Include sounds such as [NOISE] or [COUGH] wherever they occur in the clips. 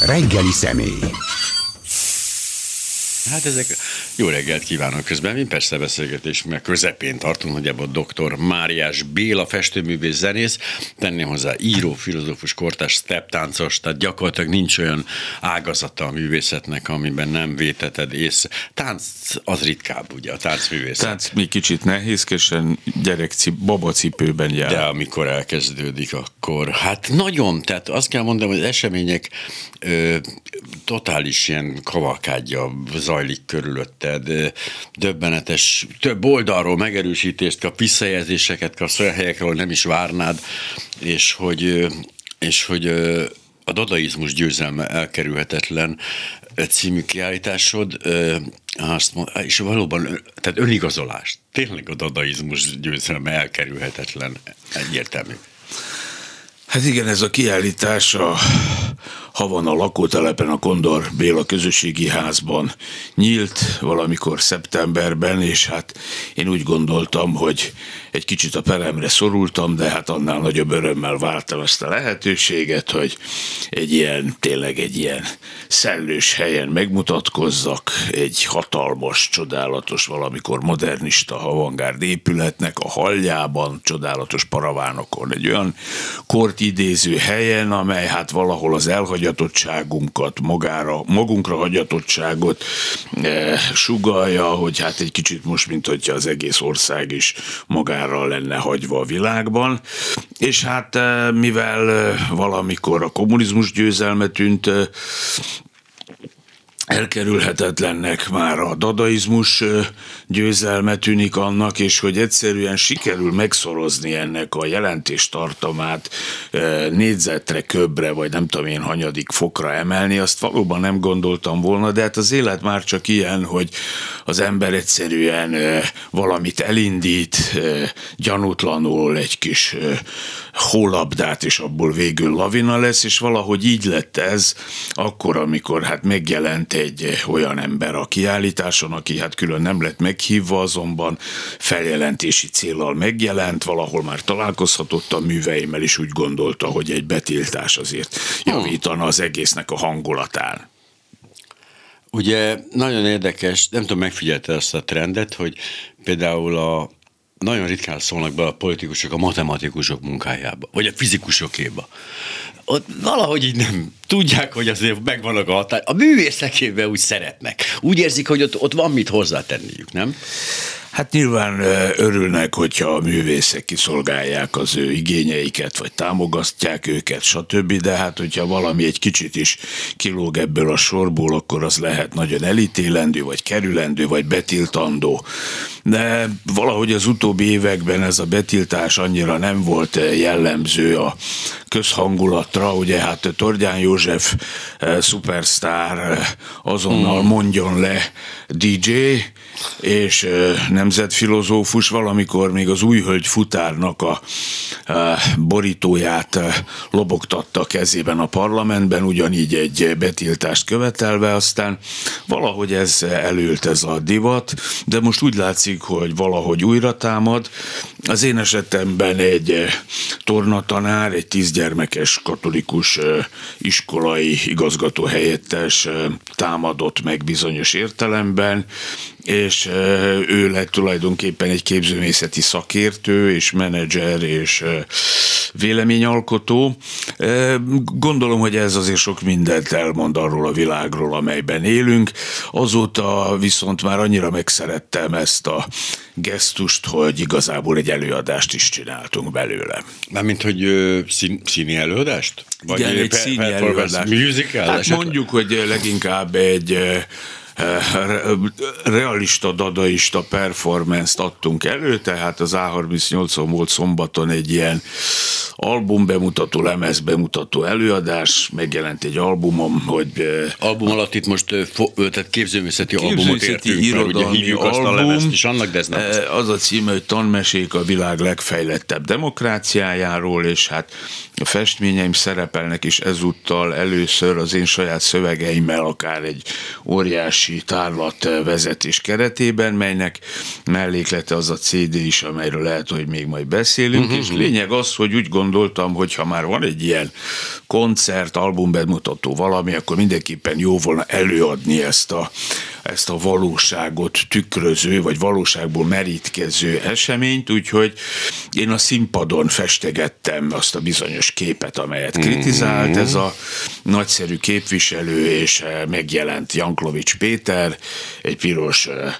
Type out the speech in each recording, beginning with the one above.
Reggeli személy. Hát ezek jó reggelt kívánok közben. Mi persze beszélgetés, mert közepén tartunk, hogy ebből doktor Máriás Béla, festőművész zenész, tenném hozzá író, filozófus, kortás, steptáncos, tehát gyakorlatilag nincs olyan ágazata a művészetnek, amiben nem véteted ész. Tánc az ritkább, ugye, a táncművészet. Tánc még kicsit nehézkesen gyerekci, babacipőben jár. De amikor elkezdődik, akkor hát nagyon, tehát azt kell mondanom, hogy az események ö, totális ilyen kavalkádja zajlik körülötted, döbbenetes, több oldalról megerősítést kap, visszajelzéseket kapsz olyan helyekről, nem is várnád, és hogy, és hogy a dadaizmus győzelme elkerülhetetlen című kiállításod, azt mond, és valóban, tehát önigazolás, tényleg a dadaizmus győzelme elkerülhetetlen, egyértelmű. Hát igen, ez a kiállítás a van a lakótelepen a Kondor Béla közösségi házban nyílt valamikor szeptemberben, és hát én úgy gondoltam, hogy egy kicsit a peremre szorultam, de hát annál nagyobb örömmel vártam ezt a lehetőséget, hogy egy ilyen, tényleg egy ilyen szellős helyen megmutatkozzak, egy hatalmas, csodálatos, valamikor modernista avantgárd épületnek a haljában, csodálatos paravánokon, egy olyan kort idéző helyen, amely hát valahol az elhagyatottságunkat, magára, magunkra hagyatottságot eh, sugalja, hogy hát egy kicsit most, mint hogyha az egész ország is magára lenne hagyva a világban, és hát eh, mivel eh, valamikor a kommunizmus győzelme tűnt elkerülhetetlennek már a dadaizmus győzelme tűnik annak, és hogy egyszerűen sikerül megszorozni ennek a jelentéstartamát négyzetre, köbbre, vagy nem tudom én hanyadik fokra emelni, azt valóban nem gondoltam volna, de hát az élet már csak ilyen, hogy az ember egyszerűen valamit elindít, gyanútlanul egy kis hólabdát, és abból végül lavina lesz, és valahogy így lett ez, akkor, amikor hát megjelent egy olyan ember a kiállításon, aki hát külön nem lett meghívva, azonban feljelentési célral megjelent, valahol már találkozhatott a műveimmel, és úgy gondolta, hogy egy betiltás azért javítana az egésznek a hangulatán. Ugye nagyon érdekes, nem tudom, megfigyelte ezt a trendet, hogy például a nagyon ritkán szólnak be a politikusok a matematikusok munkájába, vagy a fizikusokéba. Ott valahogy így nem tudják, hogy azért megvannak a határ. A művészekében úgy szeretnek. Úgy érzik, hogy ott, ott van mit hozzátenniük, nem? Hát nyilván örülnek, hogyha a művészek kiszolgálják az ő igényeiket, vagy támogatják őket, stb. De hát, hogyha valami egy kicsit is kilóg ebből a sorból, akkor az lehet nagyon elítélendő, vagy kerülendő, vagy betiltandó. De valahogy az utóbbi években ez a betiltás annyira nem volt jellemző a közhangulatra, ugye hát Tordján József szupersztár azonnal mm. mondjon le DJ, és nemzetfilozófus valamikor még az újhölgy futárnak a, borítóját lobogtatta kezében a parlamentben, ugyanígy egy betiltást követelve, aztán valahogy ez elült ez a divat, de most úgy látszik, hogy valahogy újra támad. Az én esetemben egy tornatanár, egy tízgyermekes katolikus iskolai igazgató helyettes támadott meg bizonyos értelemben, és ő lett tulajdonképpen egy képzőmészeti szakértő, és menedzser, és véleményalkotó. Gondolom, hogy ez azért sok mindent elmond arról a világról, amelyben élünk. Azóta viszont már annyira megszerettem ezt a gesztust, hogy igazából egy előadást is csináltunk belőle. Mármint, hogy szín, színi előadást? Vagy Igen, egy színi előadást. Musical hát mondjuk, hogy leginkább egy realista, dadaista performance-t adtunk elő, tehát az A38-on volt szombaton egy ilyen album bemutató, lemez bemutató előadás, megjelent egy albumom, hogy... Album alatt itt most tehát képzőművészeti albumot értünk, irodalmi mert ugye album, azt a lemezt is annak, de ez nem Az a címe, hogy Tanmesék a világ legfejlettebb demokráciájáról, és hát a festményeim szerepelnek is ezúttal először az én saját szövegeimmel, akár egy óriási Óriási tárlat vezetés keretében, melynek melléklete az a CD is, amelyről lehet, hogy még majd beszélünk, uh-huh. és lényeg az, hogy úgy gondoltam, hogy ha már van egy ilyen koncert, album bemutató valami, akkor mindenképpen jó volna előadni ezt a, ezt a valóságot tükröző, vagy valóságból merítkező eseményt, úgyhogy én a színpadon festegettem azt a bizonyos képet, amelyet kritizált ez a nagyszerű képviselő, és eh, megjelent Janklovics Péter, egy piros eh,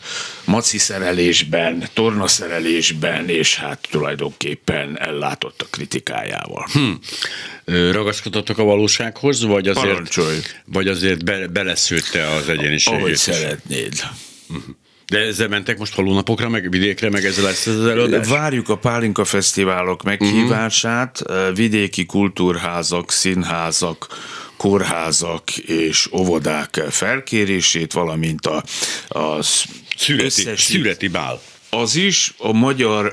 maci szerelésben, tornaszerelésben, és hát tulajdonképpen ellátott a kritikájával. Hm. Ragaszkodottak a valósághoz, vagy azért, vagy azért be, beleszőtte az egyéniségét? Ahogy szeretnéd. Hm. De ezzel mentek most halónapokra, meg vidékre, meg ezzel lesz ez az előadás? Várjuk a Pálinka Fesztiválok meghívását, uh-huh. vidéki kultúrházak, színházak, kórházak és óvodák felkérését, valamint a, a születi, születi bál. Az is a magyar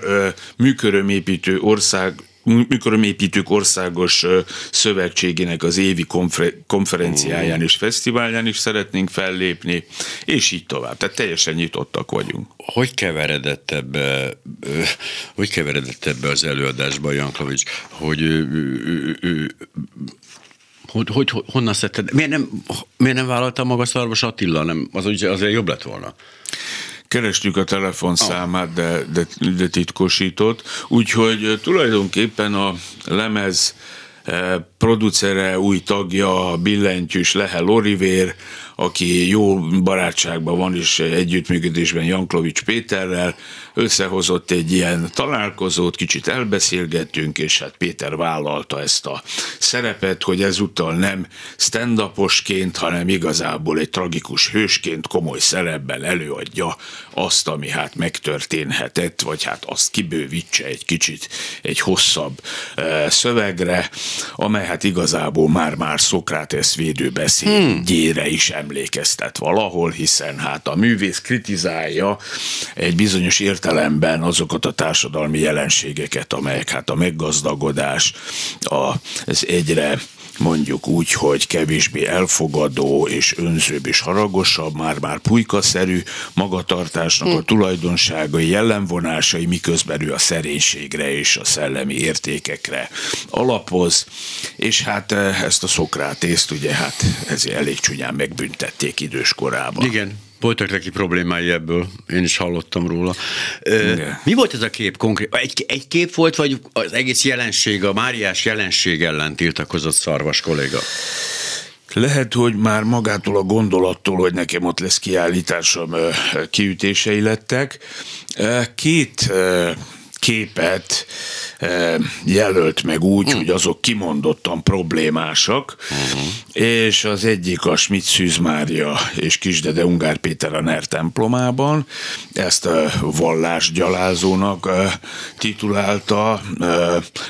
műkörömépítő ország Műkörömépítők Országos Szövetségének az évi konfer- konferenciáján és fesztiválján is szeretnénk fellépni, és így tovább. Tehát teljesen nyitottak vagyunk. Hogy keveredett ebbe, hogy keveredett ebbe az előadásba, Jankovics, hogy ő, ő, ő, hogy, hogy, honnan szedted? Miért nem, miért nem vállalta maga Szarvas Attila? Nem, az ugye azért jobb lett volna. Kerestük a telefonszámát, de, de, de titkosított, úgyhogy tulajdonképpen a lemez producere, új tagja, billentyűs Lehel Olivér, aki jó barátságban van és együttműködésben Janklovics Péterrel, összehozott egy ilyen találkozót, kicsit elbeszélgettünk, és hát Péter vállalta ezt a szerepet, hogy ezúttal nem stand hanem igazából egy tragikus hősként komoly szerepben előadja azt, ami hát megtörténhetett, vagy hát azt kibővítse egy kicsit egy hosszabb uh, szövegre, amely hát igazából már-már Szokrates védőbeszédjére hmm. is emlékeztet valahol, hiszen hát a művész kritizálja egy bizonyos értelemben azokat a társadalmi jelenségeket, amelyek hát a meggazdagodás, a, ez egyre mondjuk úgy, hogy kevésbé elfogadó és önzőbb és haragosabb, már-már pulykaszerű magatartásnak a hm. tulajdonságai, jellemvonásai, miközben ő a szerénységre és a szellemi értékekre alapoz, és hát eh, ezt a Szokrátészt ugye hát ezért elég csúnyán megbüntették idős korában. Igen, voltak neki problémái ebből, én is hallottam róla. Igen. Mi volt ez a kép konkrét? Egy, egy kép volt, vagy az egész jelenség, a Máriás jelenség ellen tiltakozott szarvas kolléga? Lehet, hogy már magától a gondolattól, hogy nekem ott lesz kiállításom, kiütései lettek. Két képet jelölt meg úgy, hogy azok kimondottan problémásak, uh-huh. és az egyik a Schmidt Szűz Mária és Kisdede Ungár Péter a NER templomában, ezt a vallásgyalázónak titulálta,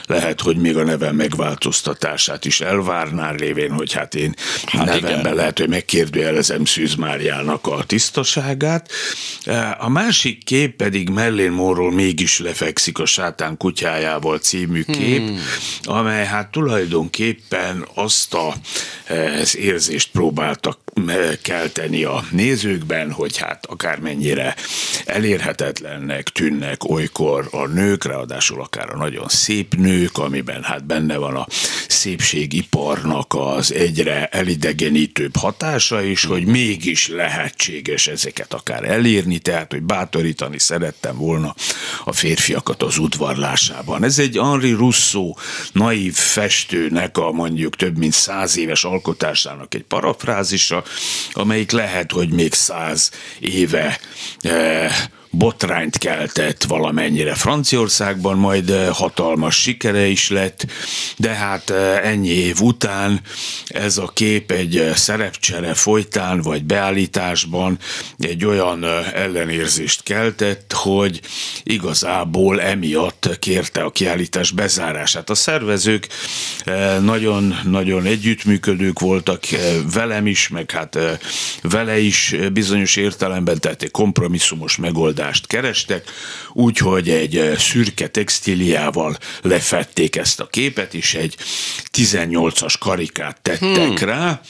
lehet, hogy még a nevem megváltoztatását is elvárná, lévén, hogy hát én hát nevemben igen. lehet, hogy megkérdőjelezem Szűz Máriának a tisztaságát. A másik kép pedig Mellén Morról mégis lefekszik a sátán kutyájával, című kép, hmm. amely hát tulajdonképpen azt a, az érzést próbáltak kelteni a nézőkben, hogy hát akármennyire elérhetetlennek tűnnek olykor a nők, ráadásul akár a nagyon szép nők, amiben hát benne van a szépségiparnak az egyre elidegenítőbb hatása is, hogy mégis lehetséges ezeket akár elérni, tehát hogy bátorítani szerettem volna a férfiakat az udvarlásában. Ez egy Henri Rousseau naív festőnek a mondjuk több mint száz éves alkotásának egy parafrázisa, amelyik lehet, hogy még száz éve eh, botrányt keltett valamennyire Franciaországban, majd eh, hatalmas sikere is lett, de hát eh, ennyi év után ez a kép egy eh, szerepcsere folytán vagy beállításban egy olyan ellenérzést keltett, hogy igazából emiatt kérte a kiállítás bezárását. A szervezők nagyon-nagyon együttműködők voltak velem is, meg hát vele is bizonyos értelemben, tehát egy kompromisszumos megoldás megoldást kerestek, úgyhogy egy eh, szürke textíliával lefették ezt a képet, és egy 18-as karikát tettek hmm. rá,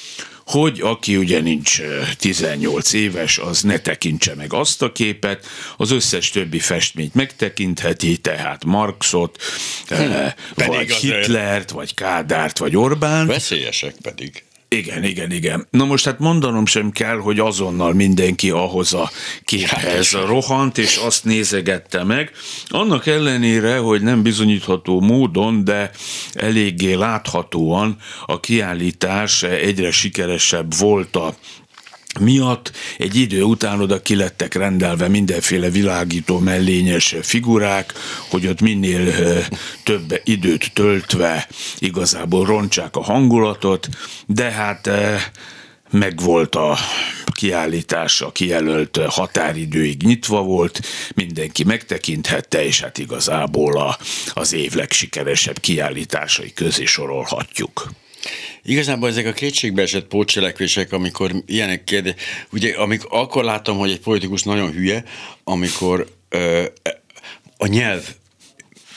hogy aki ugye nincs 18 éves, az ne tekintse meg azt a képet, az összes többi festményt megtekintheti, tehát Marxot, hm, vagy Hitlert, vagy Kádárt, vagy Orbán. Veszélyesek pedig. Igen, igen, igen. Na most hát mondanom sem kell, hogy azonnal mindenki ahhoz a képhez rohant, és azt nézegette meg. Annak ellenére, hogy nem bizonyítható módon, de eléggé láthatóan a kiállítás egyre sikeresebb volt a miatt egy idő után oda kilettek rendelve mindenféle világító mellényes figurák, hogy ott minél több időt töltve igazából roncsák a hangulatot, de hát megvolt a kiállítás, a kijelölt határidőig nyitva volt, mindenki megtekinthette, és hát igazából a, az év legsikeresebb kiállításai közé sorolhatjuk. Igazából ezek a kétségbe esett pótcselekvések, amikor ilyenek kérde, ugye amik, akkor látom, hogy egy politikus nagyon hülye, amikor ö, a nyelv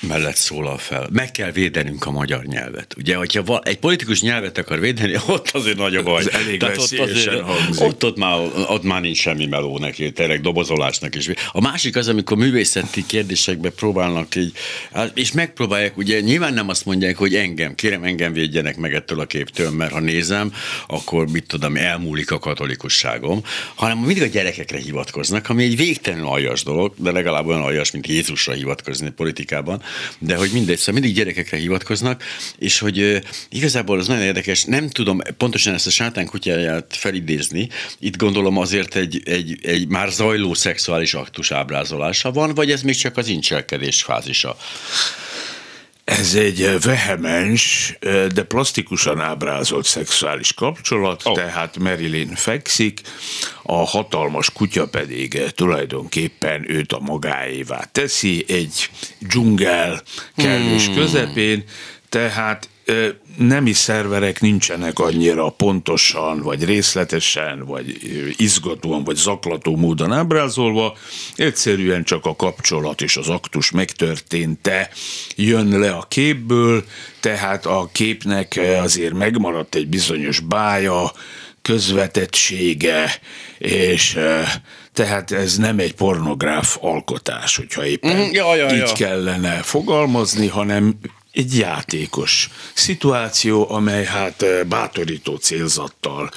mellett szólal fel. Meg kell védenünk a magyar nyelvet. Ugye, hogyha egy politikus nyelvet akar védeni, [LAUGHS] ott azért nagy a baj. Ez elég Tehát ott, azért, ott, ott, már, ott már nincs semmi meló neki, tényleg dobozolásnak is. A másik az, amikor művészeti kérdésekbe próbálnak így, hát, és megpróbálják, ugye nyilván nem azt mondják, hogy engem, kérem engem védjenek meg ettől a képtől, mert ha nézem, akkor mit tudom, elmúlik a katolikusságom, hanem mindig a gyerekekre hivatkoznak, ami egy végtelenül aljas dolog, de legalább olyan aljas, mint Jézusra hivatkozni politikában de hogy mindegy, szóval mindig gyerekekre hivatkoznak, és hogy igazából az nagyon érdekes, nem tudom pontosan ezt a sátán kutyáját felidézni, itt gondolom azért egy, egy, egy már zajló szexuális aktus ábrázolása van, vagy ez még csak az incselkedés fázisa? Ez egy vehemens, de plastikusan ábrázolt szexuális kapcsolat, oh. tehát Marilyn fekszik, a hatalmas kutya pedig tulajdonképpen őt a magáévá teszi, egy dzsungel kellős hmm. közepén, tehát nemi szerverek nincsenek annyira pontosan, vagy részletesen, vagy izgatóan, vagy zaklató módon ábrázolva, egyszerűen csak a kapcsolat és az aktus megtörténte jön le a képből, tehát a képnek azért megmaradt egy bizonyos bája, közvetettsége, és tehát ez nem egy pornográf alkotás, hogyha éppen mm, ja, ja, így ja. kellene fogalmazni, hanem egy játékos szituáció, amely hát eh, bátorító célzattal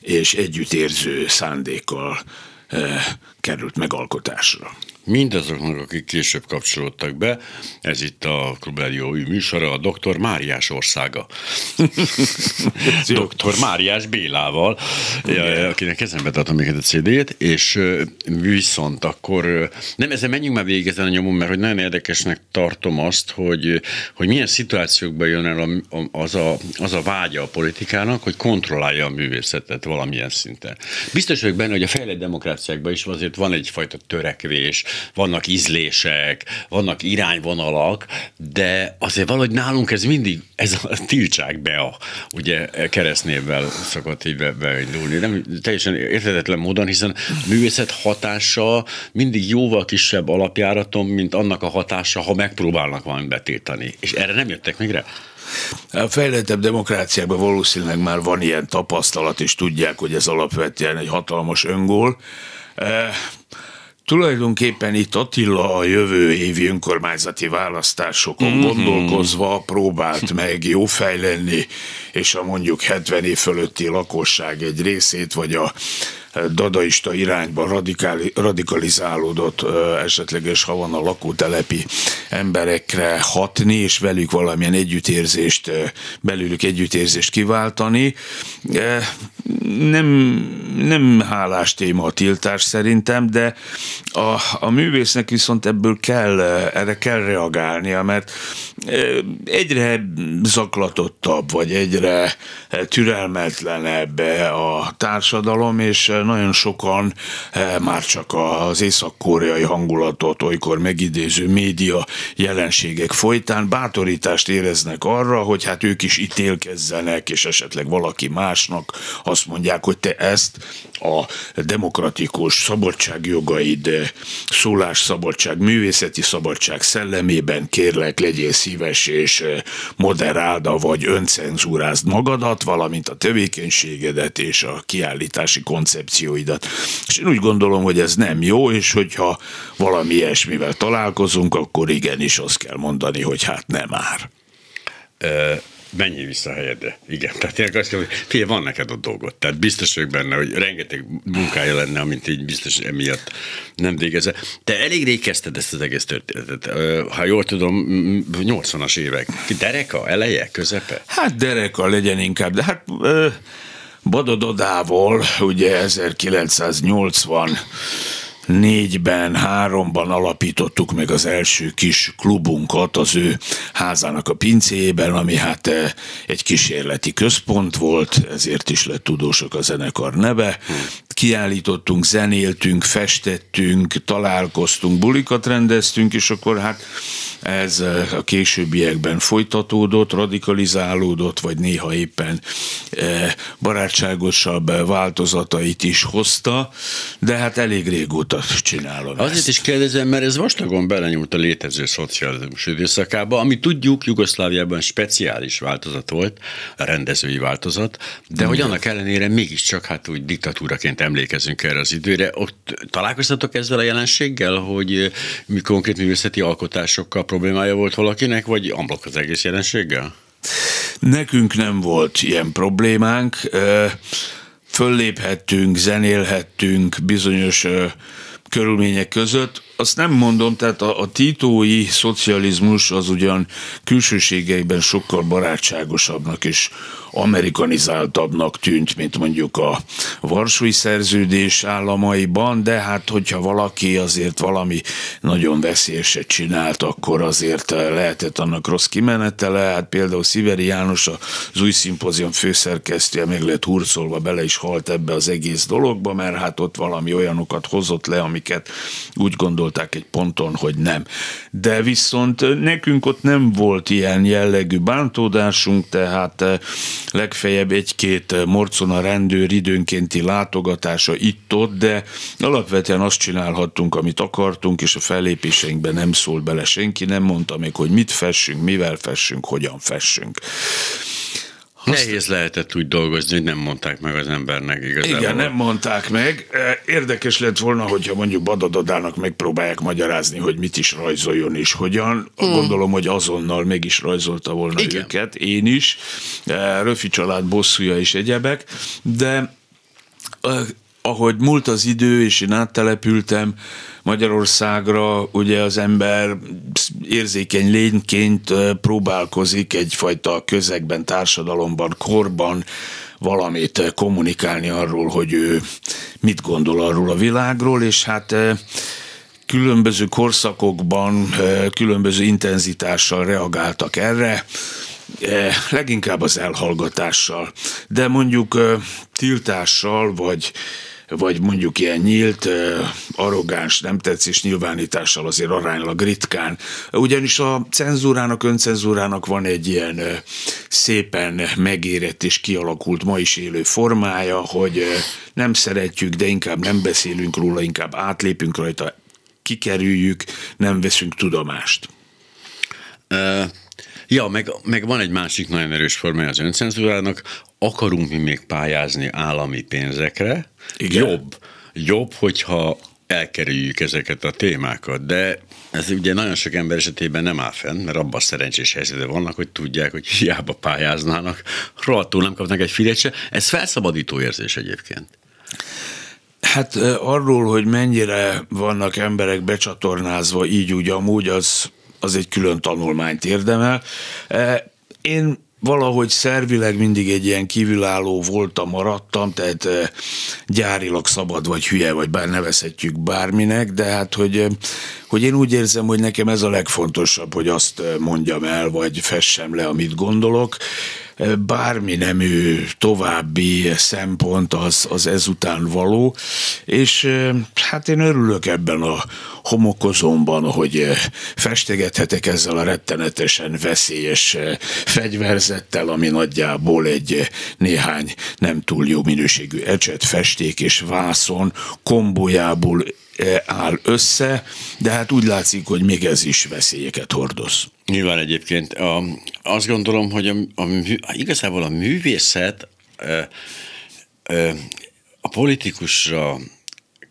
és együttérző szándékkal eh, került megalkotásra mindazoknak, akik később kapcsolódtak be. Ez itt a Klubrádió műsora, a Dr. Máriás országa. [LAUGHS] Dr. Máriás Bélával, akinek kezembe tartom még a CD-t, és viszont akkor nem ezzel menjünk már végig ezen a nyomon, mert hogy nagyon érdekesnek tartom azt, hogy, hogy milyen szituációkban jön el az a, az a vágya a politikának, hogy kontrollálja a művészetet valamilyen szinten. Biztos vagyok benne, hogy a fejlett demokráciákban is azért van egyfajta törekvés, vannak ízlések, vannak irányvonalak, de azért valahogy nálunk ez mindig, ez a tiltsák be a, ugye keresztnévvel szokott így be, beindulni. Nem teljesen érthetetlen módon, hiszen a művészet hatása mindig jóval kisebb alapjáraton, mint annak a hatása, ha megpróbálnak valamit betiltani. És erre nem jöttek még rá? A fejlettebb demokráciában valószínűleg már van ilyen tapasztalat, és tudják, hogy ez alapvetően egy hatalmas öngól. Tulajdonképpen itt Attila a jövő évi önkormányzati választásokon mm-hmm. gondolkozva próbált meg jó fejlenni, és a mondjuk 70 év fölötti lakosság egy részét, vagy a dadaista irányba radikalizálódott esetleges, ha van a lakótelepi emberekre hatni, és velük valamilyen együttérzést, belőlük együttérzést kiváltani. Nem, nem hálás téma a tiltás szerintem, de a, a művésznek viszont ebből kell, erre kell reagálnia, mert egyre zaklatottabb, vagy egyre türelmetlenebb a társadalom, és nagyon sokan már csak az észak-koreai hangulatot olykor megidéző média jelenségek folytán bátorítást éreznek arra, hogy hát ők is ítélkezzenek, és esetleg valaki másnak azt mondják, hogy te ezt a demokratikus szabadságjogaid, szólásszabadság, művészeti szabadság szellemében kérlek, legyél szíves és moderálda vagy öncenzúrázd magadat, valamint a tevékenységedet és a kiállítási koncepcióidat. És én úgy gondolom, hogy ez nem jó, és hogyha valami ilyesmivel találkozunk, akkor igenis azt kell mondani, hogy hát nem már menjél vissza a helyedre. Igen, tehát én azt mondom, hogy figyelj, van neked ott dolgot. Tehát biztos vagyok benne, hogy rengeteg munkája lenne, amint így biztos emiatt nem végezze. Te elég rég kezdted ezt az egész történetet. Ha jól tudom, 80-as évek. Dereka, eleje, közepe? Hát dereka legyen inkább, de hát Badododával ugye 1980 négyben, háromban alapítottuk meg az első kis klubunkat az ő házának a pincéjében, ami hát eh, egy kísérleti központ volt, ezért is lett tudósok a zenekar neve. Kiállítottunk, zenéltünk, festettünk, találkoztunk, bulikat rendeztünk, és akkor hát ez eh, a későbbiekben folytatódott, radikalizálódott, vagy néha éppen eh, barátságosabb változatait is hozta, de hát elég régóta csinálom Azért ezt. is kérdezem, mert ez vastagon belenyúlt a létező szocializmus időszakába, ami tudjuk Jugoszláviában speciális változat volt, a rendezői változat, de hogy annak ellenére mégiscsak hát úgy diktatúraként emlékezünk erre az időre. Ott találkoztatok ezzel a jelenséggel, hogy eh, mi konkrét művészeti alkotásokkal problémája volt valakinek, vagy amblok az egész jelenséggel? Nekünk nem volt ilyen problémánk. Fölléphettünk, zenélhettünk bizonyos körülmények között. Azt nem mondom, tehát a, a titói szocializmus az ugyan külsőségeiben sokkal barátságosabbnak és amerikanizáltabbnak tűnt, mint mondjuk a Varsói Szerződés államaiban, de hát hogyha valaki azért valami nagyon veszélyeset csinált, akkor azért lehetett annak rossz kimenetele. Hát például Sziveri János, az új szimpozium főszerkesztője meg lett hurcolva, bele is halt ebbe az egész dologba, mert hát ott valami olyanokat hozott le, amiket úgy gondolták egy ponton, hogy nem. De viszont nekünk ott nem volt ilyen jellegű bántódásunk, tehát legfeljebb egy-két morcona rendőr időnkénti látogatása itt-ott, de alapvetően azt csinálhattunk, amit akartunk, és a fellépéseinkben nem szól bele senki, nem mondta még, hogy mit fessünk, mivel fessünk, hogyan fessünk. Nehéz lehetett úgy dolgozni, hogy nem mondták meg az embernek igazából. Igen, nem mondták meg. Érdekes lett volna, hogyha mondjuk Badadadának megpróbálják magyarázni, hogy mit is rajzoljon és hogyan. Hmm. Gondolom, hogy azonnal meg is rajzolta volna Igen. őket, én is. Röfi család bosszúja és egyebek, de ahogy múlt az idő, és én áttelepültem Magyarországra, ugye az ember érzékeny lényként próbálkozik egyfajta közegben, társadalomban, korban valamit kommunikálni arról, hogy ő mit gondol arról a világról, és hát különböző korszakokban különböző intenzitással reagáltak erre, leginkább az elhallgatással, de mondjuk tiltással, vagy vagy mondjuk ilyen nyílt, arrogáns, nem tetszés nyilvánítással azért aránylag ritkán. Ugyanis a cenzúrának, öncenzúrának van egy ilyen szépen megérett és kialakult ma is élő formája, hogy nem szeretjük, de inkább nem beszélünk róla, inkább átlépünk rajta, kikerüljük, nem veszünk tudomást. Uh Ja, meg, meg van egy másik nagyon erős formája az öncenzúrának, akarunk mi még pályázni állami pénzekre, Igen. jobb, jobb, hogyha elkerüljük ezeket a témákat, de ez ugye nagyon sok ember esetében nem áll fenn, mert abban szerencsés helyzetben vannak, hogy tudják, hogy hiába pályáznának, rohadtul nem kapnak egy filet se. Ez felszabadító érzés egyébként. Hát arról, hogy mennyire vannak emberek becsatornázva így úgy amúgy, az az egy külön tanulmányt érdemel. Én valahogy szervileg mindig egy ilyen kívülálló voltam, maradtam, tehát e, gyárilag szabad vagy hülye, vagy bár nevezhetjük bárminek, de hát, hogy, e, hogy én úgy érzem, hogy nekem ez a legfontosabb, hogy azt mondjam el, vagy fessem le, amit gondolok. bármi nemű további szempont az, az ezután való, és hát én örülök ebben a homokozomban, hogy festegethetek ezzel a rettenetesen veszélyes fegyverzettel, ami nagyjából egy néhány nem túl jó minőségű ecset, festék és vászon kombójából áll össze, de hát úgy látszik, hogy még ez is veszélyeket hordoz. Nyilván egyébként a, azt gondolom, hogy a, a, igazából a művészet a politikusra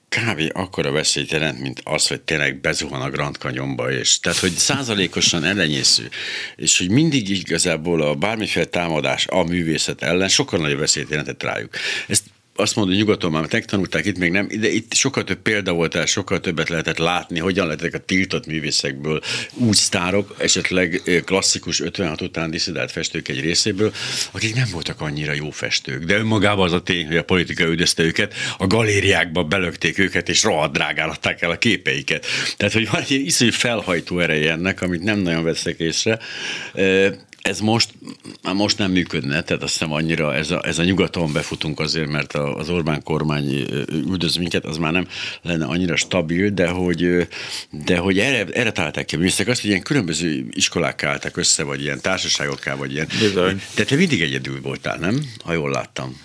kb. akkora veszélyt jelent, mint az, hogy tényleg bezuhan a Grand Canyonba, és tehát, hogy százalékosan ellenyésző, és hogy mindig igazából a bármiféle támadás a művészet ellen sokkal nagyobb veszélyt jelentett rájuk. Ezt azt mondom, hogy nyugaton már megtanulták, itt még nem, de itt sokkal több példa volt el, sokkal többet lehetett látni, hogyan lehetnek a tiltott művészekből úgy sztárok, esetleg klasszikus 56 után diszidált festők egy részéből, akik nem voltak annyira jó festők. De önmagában az a tény, hogy a politika üldözte őket, a galériákba belökték őket, és rohadt adták el a képeiket. Tehát, hogy van egy iszonyú felhajtó ereje ennek, amit nem nagyon veszek észre ez most, most nem működne, tehát azt hiszem annyira ez a, ez a nyugaton befutunk azért, mert az Orbán kormány üldöz minket, az már nem lenne annyira stabil, de hogy, de hogy erre, erre találták ki a művészek azt, hogy ilyen különböző iskolák álltak össze, vagy ilyen társaságokká, vagy ilyen. Bizony. De te mindig egyedül voltál, nem? Ha jól láttam.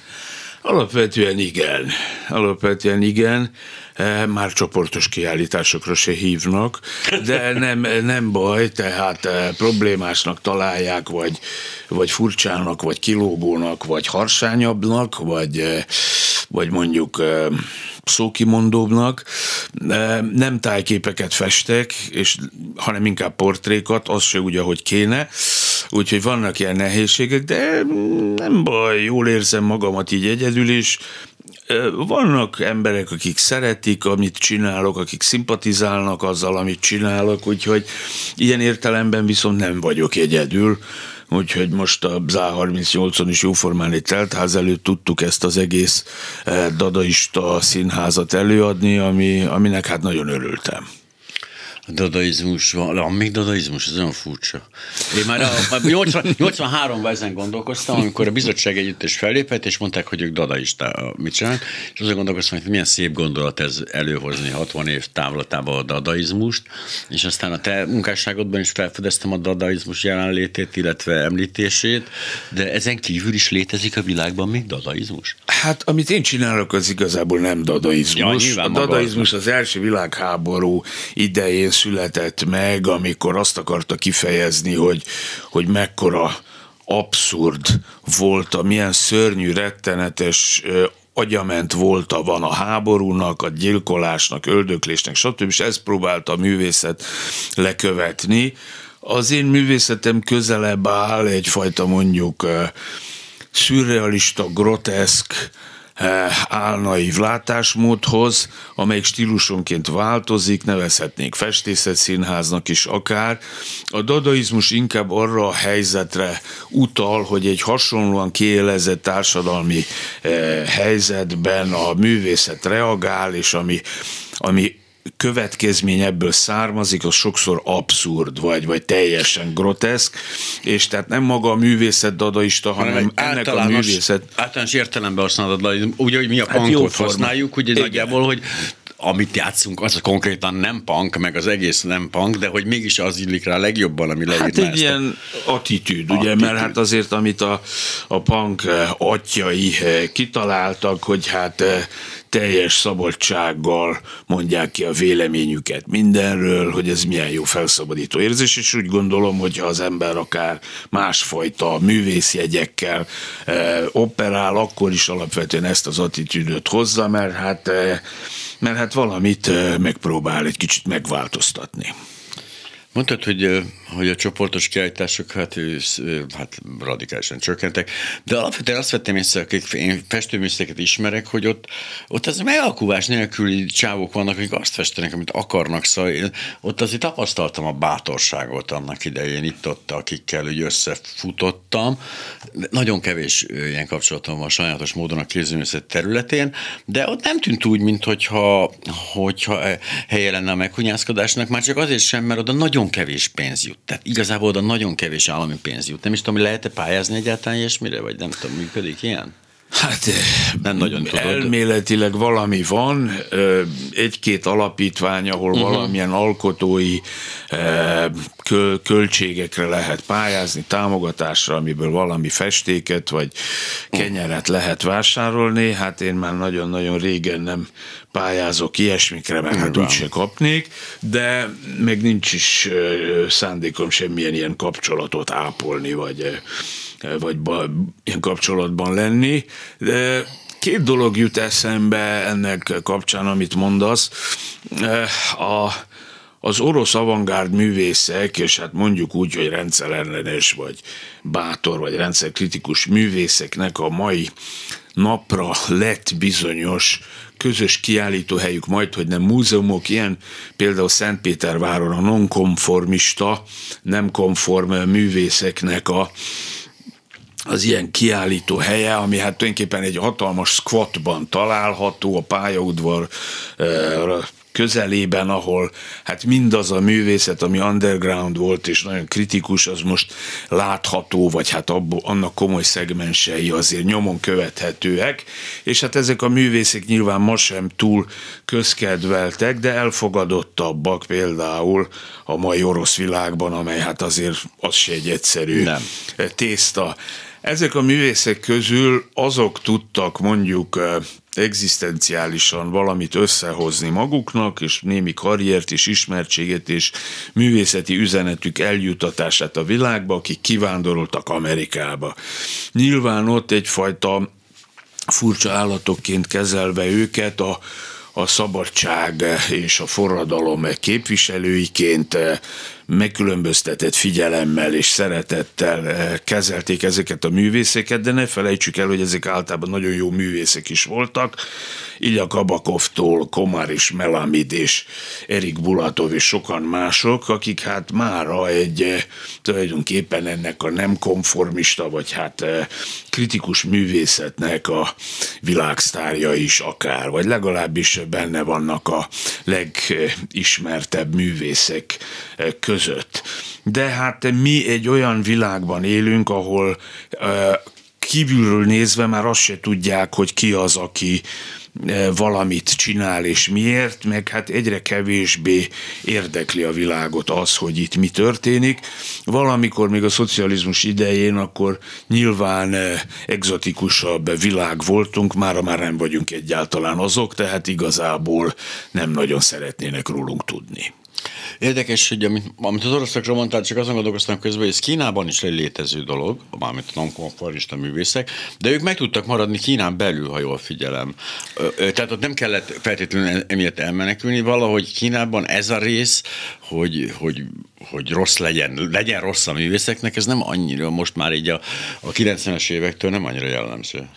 Alapvetően igen. Alapvetően igen. Eh, már csoportos kiállításokra se hívnak, de nem, nem baj, tehát eh, problémásnak találják, vagy, vagy furcsának, vagy kilógónak, vagy harsányabbnak, vagy, eh, vagy mondjuk szókimondóbbnak. Nem tájképeket festek, és, hanem inkább portrékat, az se úgy, ahogy kéne. Úgyhogy vannak ilyen nehézségek, de nem baj, jól érzem magamat így egyedül is. Vannak emberek, akik szeretik, amit csinálok, akik szimpatizálnak azzal, amit csinálok, úgyhogy ilyen értelemben viszont nem vagyok egyedül úgyhogy most a ZÁ 38-on is jóformán egy teltház előtt tudtuk ezt az egész dadaista színházat előadni, ami, aminek hát nagyon örültem dadaizmus van, van még dadaizmus, ez olyan furcsa. Én már a, a 80, 83-ban ezen gondolkoztam, amikor a bizottság együttes fellépett, és mondták, hogy ők dadaista mit csinálnak, és azon gondolkoztam, hogy milyen szép gondolat ez előhozni 60 év távlatában a dadaizmust, és aztán a te munkásságodban is felfedeztem a dadaizmus jelenlétét, illetve említését, de ezen kívül is létezik a világban még dadaizmus? Hát, amit én csinálok, az igazából nem dadaizmus. Ja, a dadaizmus az első világháború idején született meg, amikor azt akarta kifejezni, hogy, hogy mekkora abszurd volt, a milyen szörnyű, rettenetes agyament volt a van a háborúnak, a gyilkolásnak, öldöklésnek, stb. És ezt próbálta a művészet lekövetni. Az én művészetem közelebb áll egyfajta mondjuk szürrealista, groteszk, Eh, álnaiv látásmódhoz, amelyik stílusonként változik, nevezhetnénk festészet színháznak is akár. A dadaizmus inkább arra a helyzetre utal, hogy egy hasonlóan kiélezett társadalmi eh, helyzetben a művészet reagál, és ami, ami következmény ebből származik, az sokszor abszurd, vagy, vagy teljesen groteszk, és tehát nem maga a művészet dadaista, hanem, hanem ennek a művészet... Általános értelemben használod, ugye, hogy mi a hát punkot használjuk, ugye Igen. nagyjából, hogy amit játszunk, az konkrétan nem punk, meg az egész nem punk, de hogy mégis az illik rá legjobban, ami leírná Hát egy ilyen a... attitűd, ugye, attitűd. mert hát azért, amit a, a punk eh, atyai eh, kitaláltak, hogy hát eh, teljes szabadsággal mondják ki a véleményüket mindenről, hogy ez milyen jó felszabadító érzés, és úgy gondolom, hogy ha az ember akár másfajta művészjegyekkel e, operál, akkor is alapvetően ezt az attitűdöt hozza, mert hát, e, mert hát valamit e, megpróbál egy kicsit megváltoztatni. Mondtad, hogy, hogy a csoportos kiállítások hát, hát radikálisan csökkentek, de alapvetően azt vettem észre, akik én festőművészeket ismerek, hogy ott, ott az megalkuvás nélküli csávok vannak, akik azt festenek, amit akarnak, szóval én ott azért tapasztaltam a bátorságot annak idején itt-ott, akikkel úgy összefutottam. Nagyon kevés ilyen kapcsolatom van sajnálatos módon a kézművészet területén, de ott nem tűnt úgy, mint hogyha, hogyha helye lenne a meghunyászkodásnak, már csak azért sem, mert oda nagyon kevés pénz jut. Tehát igazából oda nagyon kevés állami pénz jut. Nem is tudom, lehet-e pályázni egyáltalán ilyesmire, vagy nem tudom, működik ilyen? Hát nem nagyon tudod. Elméletileg valami van, egy-két alapítvány, ahol uh-huh. valamilyen alkotói költségekre lehet pályázni, támogatásra, amiből valami festéket vagy kenyeret lehet vásárolni. Hát én már nagyon-nagyon régen nem pályázok ilyesmikre, mert hát úgyse kapnék, de meg nincs is szándékom semmilyen ilyen kapcsolatot ápolni, vagy vagy ilyen kapcsolatban lenni. De két dolog jut eszembe ennek kapcsán, amit mondasz. A, az orosz avantgárd művészek, és hát mondjuk úgy, hogy rendszerellenes, vagy bátor, vagy rendszerkritikus művészeknek a mai napra lett bizonyos közös kiállítóhelyük, majd, hogy nem múzeumok, ilyen például Szentpéterváron a nonkonformista, nem konform művészeknek a az ilyen kiállító helye, ami hát tulajdonképpen egy hatalmas squatban található, a pályaudvar közelében, ahol hát mindaz a művészet, ami underground volt és nagyon kritikus, az most látható, vagy hát abból, annak komoly szegmensei azért nyomon követhetőek, és hát ezek a művészek nyilván ma sem túl közkedveltek, de elfogadottabbak például a mai orosz világban, amely hát azért az se egy egyszerű Nem. tészta. Ezek a művészek közül azok tudtak mondjuk egzisztenciálisan valamit összehozni maguknak, és némi karriert és ismertséget és művészeti üzenetük eljutatását a világba, akik kivándoroltak Amerikába. Nyilván ott egyfajta furcsa állatokként kezelve őket a a szabadság és a forradalom képviselőiként megkülönböztetett figyelemmel és szeretettel eh, kezelték ezeket a művészeket, de ne felejtsük el, hogy ezek általában nagyon jó művészek is voltak. Ilya Kabakovtól, Komár és Melamid és Erik Bulatov és sokan mások, akik hát mára egy eh, tulajdonképpen ennek a nem konformista, vagy hát eh, kritikus művészetnek a világsztárja is akár, vagy legalábbis benne vannak a legismertebb művészek között között. De hát mi egy olyan világban élünk, ahol kívülről nézve már azt se tudják, hogy ki az, aki valamit csinál és miért, meg hát egyre kevésbé érdekli a világot az, hogy itt mi történik. Valamikor még a szocializmus idején akkor nyilván egzotikusabb világ voltunk, mára már nem vagyunk egyáltalán azok, tehát igazából nem nagyon szeretnének rólunk tudni. Érdekes, hogy amit, amit az oroszokról mondtál, csak azon gondolkoztam közben, hogy ez Kínában is egy létező dolog, mármint a nonkonformista művészek, de ők meg tudtak maradni Kínán belül, ha jól figyelem. Tehát ott nem kellett feltétlenül emiatt elmenekülni, valahogy Kínában ez a rész, hogy, hogy hogy rossz legyen, legyen rossz a művészeknek, ez nem annyira, most már így a, a 90-es évektől nem annyira jellemző.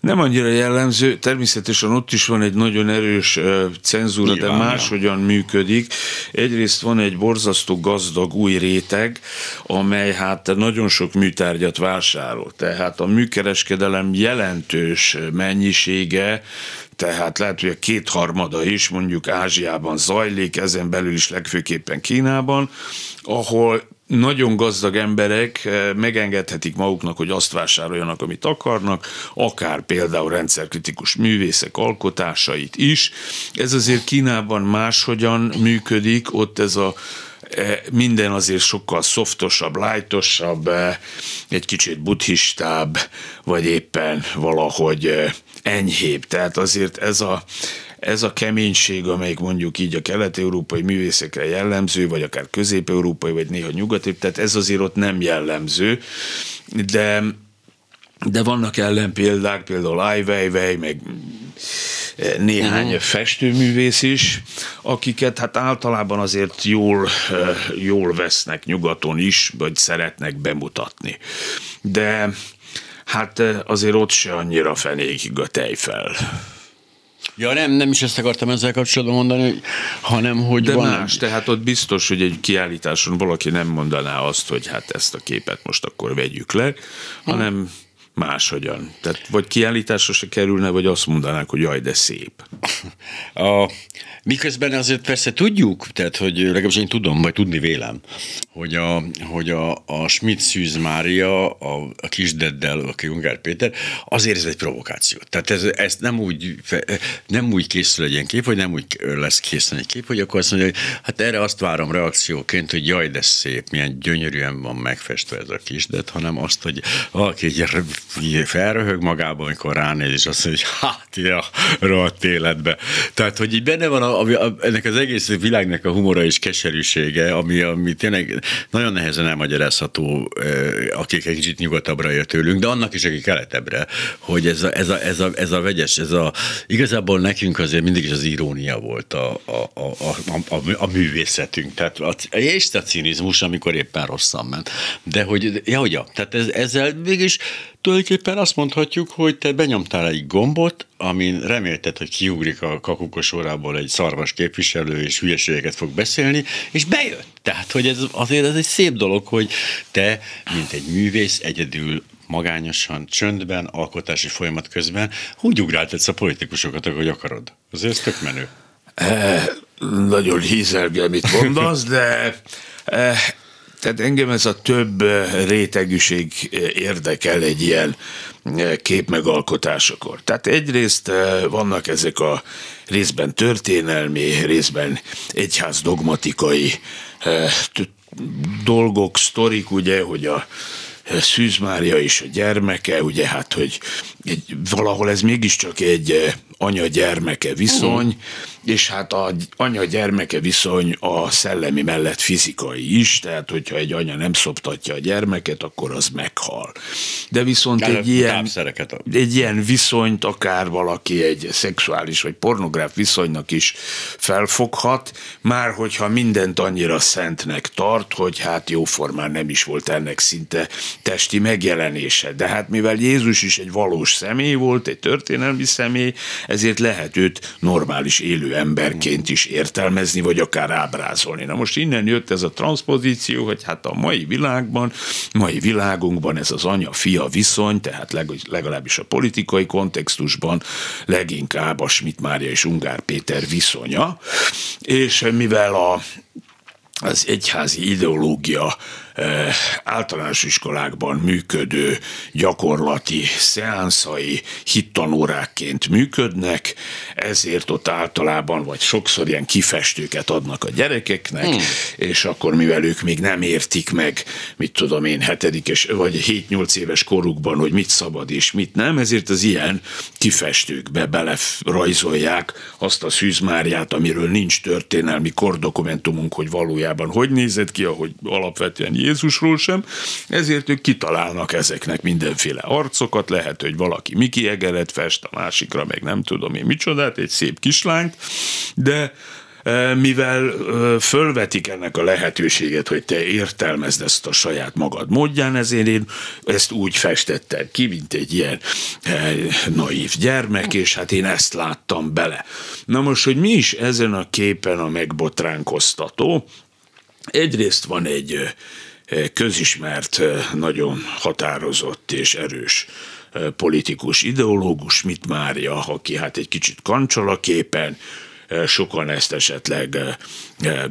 Nem annyira jellemző, természetesen ott is van egy nagyon erős cenzúra, Nyilván, de máshogyan ja. működik. Egyrészt van egy borzasztó gazdag új réteg, amely hát nagyon sok műtárgyat vásárol. Tehát a műkereskedelem jelentős mennyisége tehát lehet, hogy a kétharmada is mondjuk Ázsiában zajlik, ezen belül is legfőképpen Kínában, ahol nagyon gazdag emberek eh, megengedhetik maguknak, hogy azt vásároljanak, amit akarnak, akár például rendszerkritikus művészek alkotásait is. Ez azért Kínában máshogyan működik, ott ez a minden azért sokkal szoftosabb, lájtosabb, eh, egy kicsit buddhistább, vagy éppen valahogy enyhébb. Tehát azért ez a, ez a keménység, amelyik mondjuk így a kelet-európai művészekre jellemző, vagy akár közép-európai, vagy néha nyugati, tehát ez azért ott nem jellemző, de de vannak ellenpéldák, például Ai Weiwei, meg néhány uh-huh. festőművész is, akiket hát általában azért jól, jól vesznek nyugaton is, vagy szeretnek bemutatni. De hát azért ott se annyira fenékig a tejfel. Ja, nem, nem is ezt akartam ezzel kapcsolatban mondani, hanem hogy De van... más, tehát ott biztos, hogy egy kiállításon valaki nem mondaná azt, hogy hát ezt a képet most akkor vegyük le, hanem máshogyan? Tehát vagy kiállításra se kerülne, vagy azt mondanák, hogy jaj, de szép. A, miközben azért persze tudjuk, tehát hogy legalábbis én tudom, vagy tudni vélem, hogy a, hogy a, a Schmidt Szűz Mária, a, a kisdeddel, aki Ungár Péter, azért ez egy provokáció. Tehát ez, ez nem, úgy, nem úgy készül egy ilyen kép, vagy nem úgy lesz készen egy kép, hogy akkor azt mondja, hogy hát erre azt várom reakcióként, hogy jaj, de szép, milyen gyönyörűen van megfestve ez a kisded, hanem azt, hogy valaki egy felröhög magában, amikor ránéz, és azt mondja, hogy hát, ja, rohadt életbe. Tehát, hogy így benne van a, a, a, ennek az egész világnak a humora és keserűsége, ami, ami tényleg nagyon nehezen elmagyarázható, akik egy kicsit nyugodtabbra jött de annak is, aki keletebbre, hogy ez a, ez a, ez a, ez a vegyes, ez a, igazából nekünk azért mindig is az irónia volt a, a, a, a, a, a művészetünk, tehát a, és a cinizmus, amikor éppen rosszan ment. De hogy, ja, hogy ja, tehát ez, ezzel mégis tulajdonképpen azt mondhatjuk, hogy te benyomtál egy gombot, amin remélted, hogy kiugrik a kakukos órából egy szarvas képviselő, és hülyeségeket fog beszélni, és bejött. Tehát, hogy ez azért ez egy szép dolog, hogy te, mint egy művész, egyedül magányosan, csöndben, alkotási folyamat közben úgy ugráltatsz a politikusokat, ahogy akarod. Azért ez tök menő. Eh, nagyon hízelgő, amit mondasz, de eh, tehát engem ez a több eh, rétegűség eh, érdekel egy ilyen eh, képmegalkotásokor. Tehát egyrészt vannak ezek a részben történelmi, részben egyház dogmatikai dolgok, sztorik, ugye, hogy a Szűz Mária és a gyermeke, ugye hát, hogy egy, valahol ez mégiscsak egy anya-gyermeke viszony, uh-huh és hát a anya-gyermeke viszony a szellemi mellett fizikai is, tehát hogyha egy anya nem szoptatja a gyermeket, akkor az meghal. De viszont egy ilyen, egy ilyen viszonyt akár valaki egy szexuális vagy pornográf viszonynak is felfoghat, már hogyha mindent annyira szentnek tart, hogy hát jóformán nem is volt ennek szinte testi megjelenése. De hát mivel Jézus is egy valós személy volt, egy történelmi személy, ezért lehet őt normális élő emberként is értelmezni, vagy akár ábrázolni. Na most innen jött ez a transpozíció, hogy hát a mai világban, mai világunkban ez az anya-fia viszony, tehát legalábbis a politikai kontextusban leginkább a Schmidt Mária és Ungár Péter viszonya, és mivel a az egyházi ideológia általános iskolákban működő gyakorlati szeánszai hittanórákként működnek, ezért ott általában vagy sokszor ilyen kifestőket adnak a gyerekeknek, hmm. és akkor mivel ők még nem értik meg, mit tudom én, hetedikes vagy 7-8 éves korukban, hogy mit szabad és mit nem, ezért az ilyen kifestőkbe belerajzolják azt a szűzmárját, amiről nincs történelmi kordokumentumunk, hogy valójában hogy nézett ki, ahogy alapvetően Jézusról sem, ezért ők kitalálnak ezeknek mindenféle arcokat, lehet, hogy valaki Miki Egeret fest, a másikra meg nem tudom én micsodát, egy szép kislányt, de e, mivel e, fölvetik ennek a lehetőséget, hogy te értelmezd ezt a saját magad módján, ezért én ezt úgy festettem ki, mint egy ilyen e, naív gyermek, és hát én ezt láttam bele. Na most, hogy mi is ezen a képen a megbotránkoztató, egyrészt van egy közismert, nagyon határozott és erős politikus ideológus, mit Mária, aki hát egy kicsit kancsal a képen, sokan ezt esetleg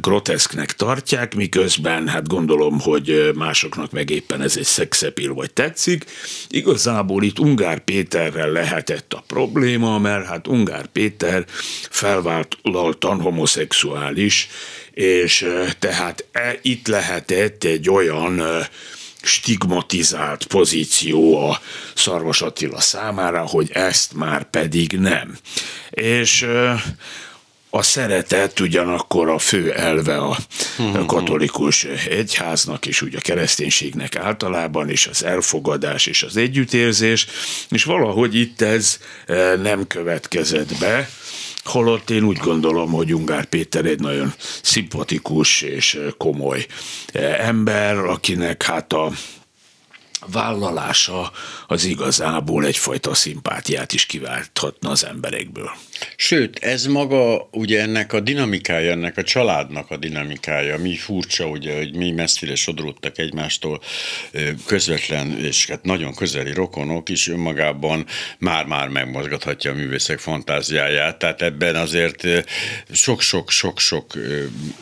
groteszknek tartják, miközben hát gondolom, hogy másoknak meg éppen ez egy szexepil vagy tetszik. Igazából itt Ungár Péterrel lehetett a probléma, mert hát Ungár Péter felvállaltan homoszexuális, és tehát e, itt lehetett egy olyan stigmatizált pozíció a Szarvas Attila számára, hogy ezt már pedig nem. És a szeretet ugyanakkor a fő elve a mhm. katolikus egyháznak, és úgy a kereszténységnek általában, és az elfogadás és az együttérzés, és valahogy itt ez nem következett be, Holott én úgy gondolom, hogy Ungár Péter egy nagyon szimpatikus és komoly ember, akinek hát a vállalása az igazából egyfajta szimpátiát is kiválthatna az emberekből. Sőt, ez maga ugye ennek a dinamikája, ennek a családnak a dinamikája, mi furcsa ugye, hogy mi messzire sodródtak egymástól közvetlen és hát nagyon közeli rokonok is önmagában már-már megmozgathatja a művészek fantáziáját, tehát ebben azért sok-sok-sok-sok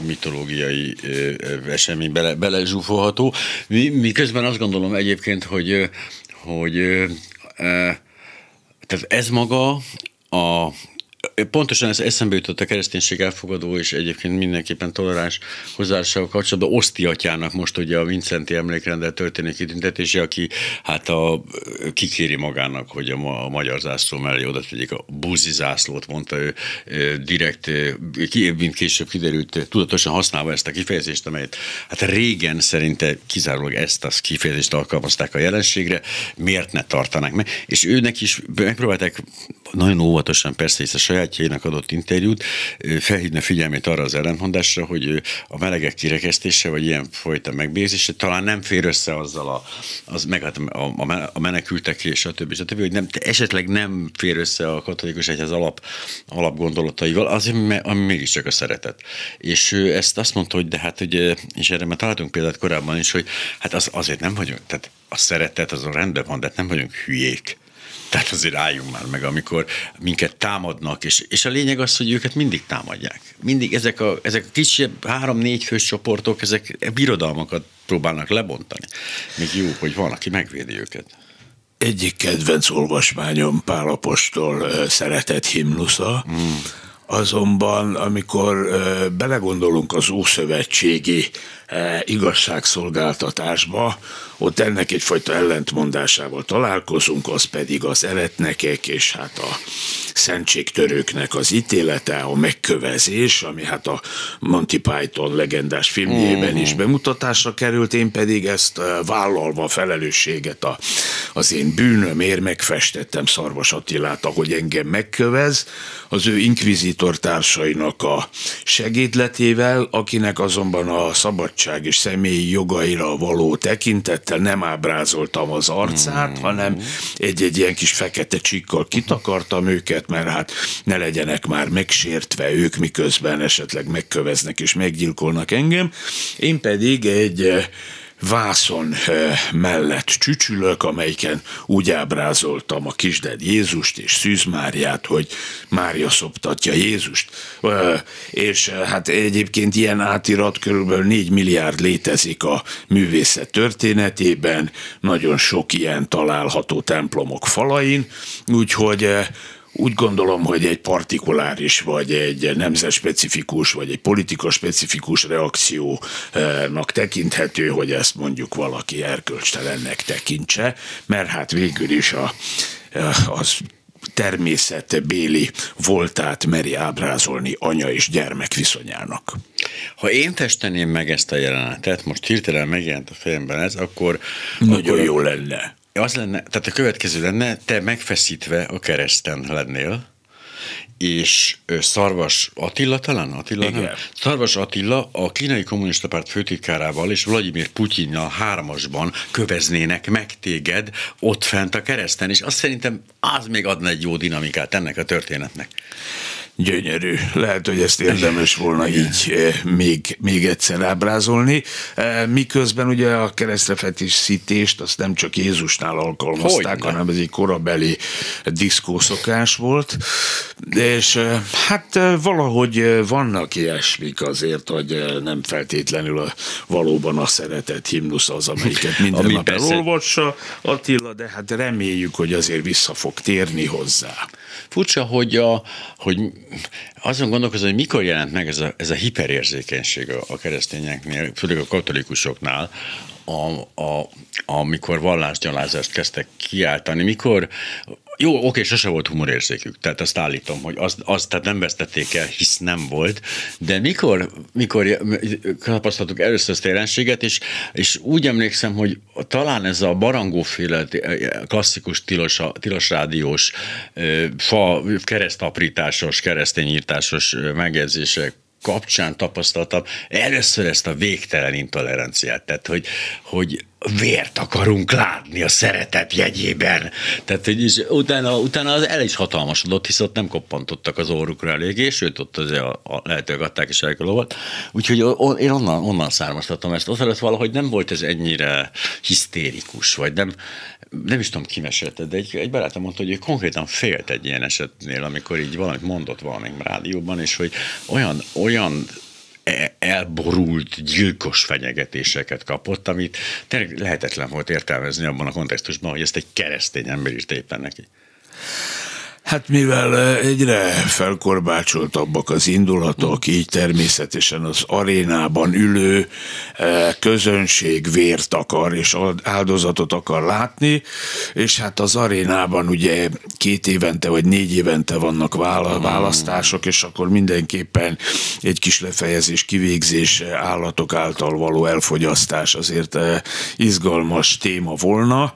mitológiai esemény bele, belezsúfolható. Miközben azt gondolom egyébként, hogy, hogy tehát ez maga a Pontosan ez eszembe jutott a kereszténység elfogadó, és egyébként mindenképpen toleráns hozzáállással kapcsolatban. Osztiatyának most ugye a Vincenti emlékrendel történik kitüntetése, aki hát a, kikéri magának, hogy a, a magyar zászló mellé oda tegyék a buzi zászlót, mondta ő direkt, mint később kiderült, tudatosan használva ezt a kifejezést, amelyet hát régen szerinte kizárólag ezt a kifejezést alkalmazták a jelenségre, miért ne tartanák meg, és őnek is megpróbálták nagyon óvatosan persze, hisz a sajátjainak adott interjút, felhívna figyelmét arra az ellentmondásra, hogy a melegek kirekesztése, vagy ilyen folyta megbézése talán nem fér össze azzal a, az, meg hát a, a menekültek és a többi, stb., hogy nem, esetleg nem fér össze a katolikus egyház alap, alapgondolataival, az, ami mégiscsak a szeretet. És ezt azt mondta, hogy de hát, ugye, és erre már találtunk példát korábban is, hogy hát az, azért nem vagyunk, tehát a szeretet azon rendben van, de hát nem vagyunk hülyék. Tehát azért álljunk már meg, amikor minket támadnak, és, és a lényeg az, hogy őket mindig támadják. Mindig ezek a, ezek a kisebb három-négy fős csoportok, ezek birodalmakat próbálnak lebontani. Még jó, hogy van, aki megvédi őket. Egyik kedvenc olvasmányom Pálapostól szeretett himnusza, mm Azonban, amikor belegondolunk az Ószövetségi igazságszolgáltatásba, ott ennek egyfajta ellentmondásával találkozunk, az pedig az eretnekek és hát a szentségtörőknek az ítélete, a megkövezés, ami hát a Monty Python legendás filmjében is mhm. bemutatásra került, én pedig ezt vállalva a felelősséget a, az én bűnömért megfestettem Szarvas Attilát, ahogy engem megkövez, az ő inkvizitor társainak a segédletével, akinek azonban a szabadság és személyi jogaira való tekintettel nem ábrázoltam az arcát, mm. hanem egy-egy ilyen kis fekete csikkal kitakartam őket, mert hát ne legyenek már megsértve ők, miközben esetleg megköveznek és meggyilkolnak engem. Én pedig egy vászon mellett csücsülök, amelyiken úgy ábrázoltam a kisded Jézust és Szűz Máriát, hogy Mária szoptatja Jézust. És hát egyébként ilyen átirat körülbelül 4 milliárd létezik a művészet történetében, nagyon sok ilyen található templomok falain, úgyhogy úgy gondolom, hogy egy partikuláris, vagy egy nemzetspecifikus, vagy egy politika specifikus reakciónak tekinthető, hogy ezt mondjuk valaki erkölcstelennek tekintse, mert hát végül is a, az természetbéli voltát meri ábrázolni anya és gyermek viszonyának. Ha én testeném meg ezt a jelenetet, most hirtelen megjelent a fejemben ez, akkor... Nagyon akkor, jó lenne az lenne, tehát a következő lenne, te megfeszítve a kereszten lennél, és Szarvas Attila talán? Attila, Igen. Nem? Szarvas Attila a kínai kommunista párt főtitkárával és Vladimir Putyinnal hármasban köveznének meg téged ott fent a kereszten, és azt szerintem az még adna egy jó dinamikát ennek a történetnek gyönyörű. Lehet, hogy ezt érdemes volna így eh, még, még egyszer ábrázolni. Eh, miközben ugye a szítést azt nem csak Jézusnál alkalmazták, Hogyne. hanem ez egy korabeli diszkószokás volt. És eh, hát valahogy vannak ilyesmik azért, hogy nem feltétlenül a, valóban a szeretett himnusz az, amelyiket [LAUGHS] minden Ami nap persze... elolvassa Attila, de hát reméljük, hogy azért vissza fog térni hozzá. Furcsa, hogy, a, hogy azon gondolkozom, hogy mikor jelent meg ez a, ez a hiperérzékenység a, a keresztényeknél, főleg a katolikusoknál, a, a, amikor vallásgyalázást kezdtek kiáltani, mikor jó, oké, sose volt humorérzékük, tehát azt állítom, hogy azt, azt tehát nem vesztették el, hisz nem volt, de mikor, mikor tapasztaltuk először ezt a jelenséget, és, és úgy emlékszem, hogy talán ez a barangóféle klasszikus tilos, tilos rádiós, fa, keresztaprításos, keresztényírtásos megjegyzések kapcsán tapasztaltam először ezt a végtelen intoleranciát. Tehát, hogy, hogy vért akarunk látni a szeretet jegyében. Tehát, hogy is, utána, utána az el is hatalmasodott, hisz ott nem koppantottak az orrukra eléggé, sőt, ott azért a, a lehetőleg adták is el a lovat. Úgyhogy on, én onnan, onnan származtatom ezt. Ott előtt valahogy nem volt ez ennyire hisztérikus, vagy nem, nem is tudom, ki mesélte, de egy, egy barátom mondta, hogy ő konkrétan félt egy ilyen esetnél, amikor így valamit mondott valamelyik rádióban, és hogy olyan, olyan elborult, gyilkos fenyegetéseket kapott, amit tényleg lehetetlen volt értelmezni abban a kontextusban, hogy ezt egy keresztény ember írta éppen neki. Hát mivel egyre felkorbácsoltabbak az indulatok, így természetesen az arénában ülő közönség vért akar és áldozatot akar látni, és hát az arénában ugye két évente vagy négy évente vannak választások, és akkor mindenképpen egy kis lefejezés, kivégzés, állatok által való elfogyasztás azért izgalmas téma volna.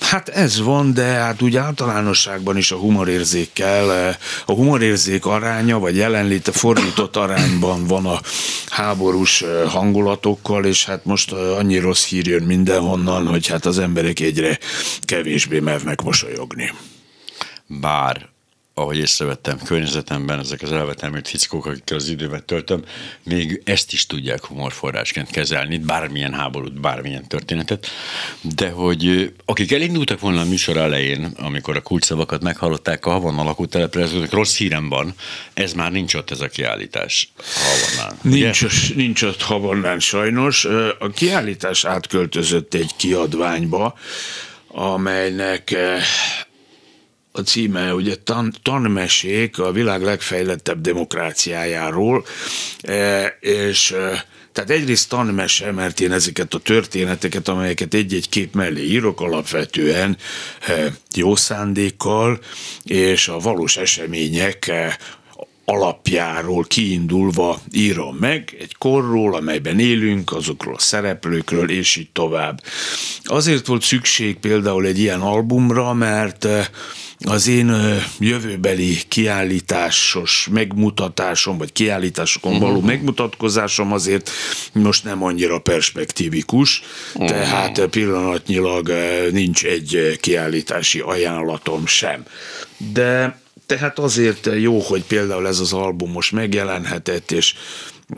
Hát ez van, de hát úgy általánosságban is a humorérzékkel, eh, a humorérzék aránya, vagy jelenléte fordított arányban van a háborús eh, hangulatokkal, és hát most eh, annyi rossz hír jön mindenhonnan, hogy hát az emberek egyre kevésbé mernek mosolyogni. Bár ahogy észrevettem környezetemben, ezek az elvetemült fickók, akikkel az időben töltöm, még ezt is tudják humorforrásként kezelni, bármilyen háborút, bármilyen történetet, de hogy akik elindultak volna a műsor elején, amikor a kulcsszavakat meghallották a Havannal lakótelepre, rossz hírem van, ez már nincs ott ez a kiállítás Havannán. Nincs, nincs ott Havannán sajnos. A kiállítás átköltözött egy kiadványba, amelynek a címe ugye tan, tanmesék a világ legfejlettebb demokráciájáról, e, és e, tehát egyrészt tanmese, mert én ezeket a történeteket, amelyeket egy-egy kép mellé írok alapvetően e, jó szándékkal, és a valós események alapjáról kiindulva írom meg, egy korról, amelyben élünk, azokról a szereplőkről, és így tovább. Azért volt szükség például egy ilyen albumra, mert az én jövőbeli kiállításos megmutatásom, vagy kiállításokon való uh-huh. megmutatkozásom azért most nem annyira perspektívikus, uh-huh. tehát pillanatnyilag nincs egy kiállítási ajánlatom sem. De tehát azért jó, hogy például ez az album most megjelenhetett, és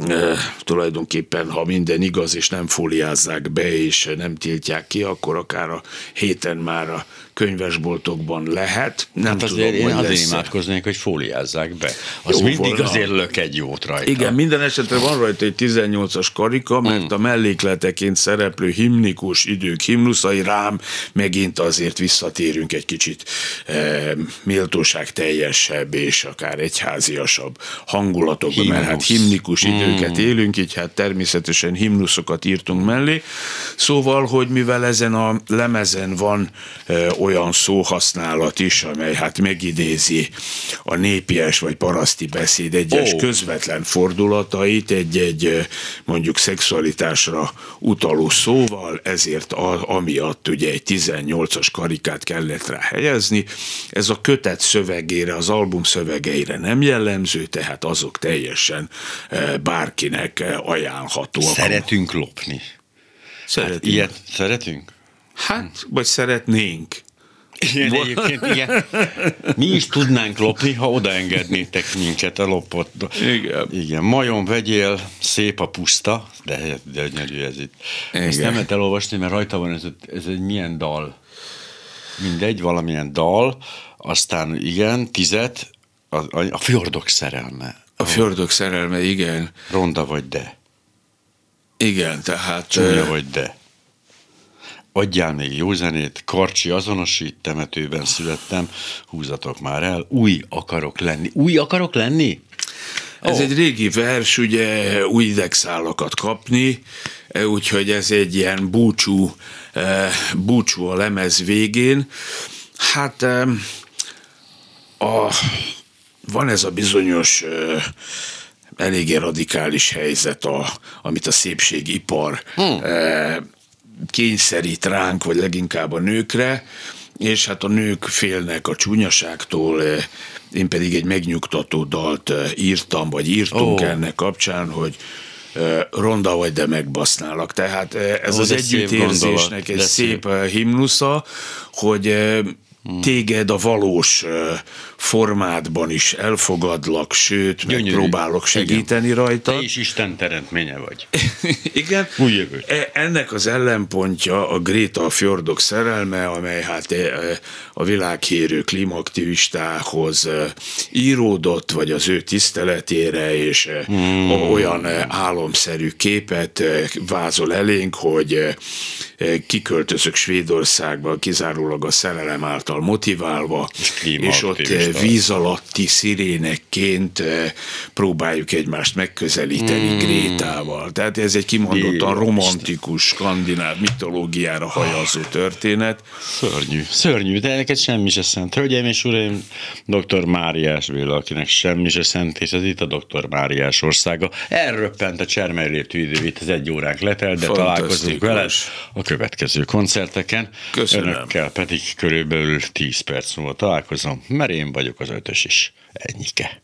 e, tulajdonképpen, ha minden igaz, és nem fóliázzák be, és nem tiltják ki, akkor akár a héten már a könyvesboltokban lehet. Nem hát azért tudom, én azért imádkoznék, hogy fóliázzák be. Az Jó mindig volna. azért lök egy jót rajta. Igen, minden esetre van rajta egy 18-as karika, mert mm. a mellékleteként szereplő himnikus idők himnuszai rám megint azért visszatérünk egy kicsit e, méltóság teljesebb és akár egyháziasabb hangulatokba, Himnusz. mert hát himnikus mm. időket élünk, így hát természetesen himnuszokat írtunk mellé. Szóval, hogy mivel ezen a lemezen van e, olyan szóhasználat is, amely hát megidézi a népies vagy paraszti beszéd egyes oh. közvetlen fordulatait egy-egy mondjuk szexualitásra utaló szóval, ezért a, amiatt ugye egy 18-as karikát kellett rá helyezni. Ez a kötet szövegére, az album szövegeire nem jellemző, tehát azok teljesen bárkinek ajánlhatóak. Szeretünk lopni. Szeretünk. Hát ilyet szeretünk? Hát, vagy szeretnénk. Igen, egyébként igen. Mi is tudnánk lopni, ha odaengednétek minket a lopott. Igen. Igen, majom vegyél, szép a puszta, de, de gyönyörű ez itt. Igen. Ezt nem lehet elolvasni, mert rajta van ez, ez egy milyen dal. Mindegy, valamilyen dal, aztán igen, tizet, a, a, a fjordok szerelme. A fjordok szerelme, igen. Ronda vagy de. Igen, tehát... Csúnya vagy de adjál még jó zenét, Karcsi azonosít, temetőben születtem, húzatok már el, új akarok lenni. Új akarok lenni? Ez oh. egy régi vers, ugye új idegszálakat kapni, úgyhogy ez egy ilyen búcsú, eh, búcsú a lemez végén. Hát a, van ez a bizonyos eh, eléggé radikális helyzet, a, amit a szépségipar hmm kényszerít ránk, vagy leginkább a nőkre, és hát a nők félnek a csúnyaságtól, eh, én pedig egy megnyugtató dalt eh, írtam, vagy írtunk oh. ennek kapcsán, hogy ronda vagy, de megbasználak. Tehát ez Ó, az szép együttérzésnek egy de szép himnusza, hogy téged a valós formádban is elfogadlak, sőt, Gyönyörű. megpróbálok segíteni Igen. rajta. Te is Isten teremtménye vagy. [LAUGHS] Igen. Új jövőt. E- Ennek az ellenpontja a Greta Fjordok szerelme, amely hát e, a világhírű klímaktivistához e, íródott, vagy az ő tiszteletére, és mm. olyan e, álomszerű képet e, vázol elénk, hogy e, e, kiköltözök Svédországba, kizárólag a szerelem által motiválva, és ott e, klímaaktivista. víz alatti szirénekként e, próbáljuk egymást megközelíteni Grétával. Tehát ez egy kimondottan romantikus, skandináv mitológiára hajazó történet. Szörnyű, szörnyű, de neked semmi se szent. Hölgyeim és uraim, dr. Máriás Béla, akinek semmi se szent, és ez itt a dr. Máriás országa. Elröppent a csermelylétű idő, itt az egy óránk letelt, de találkozunk veled a következő koncerteken. Köszönöm. Önökkel pedig körülbelül 10 perc múlva találkozom, mert én vagyok az ötös is. Ennyike.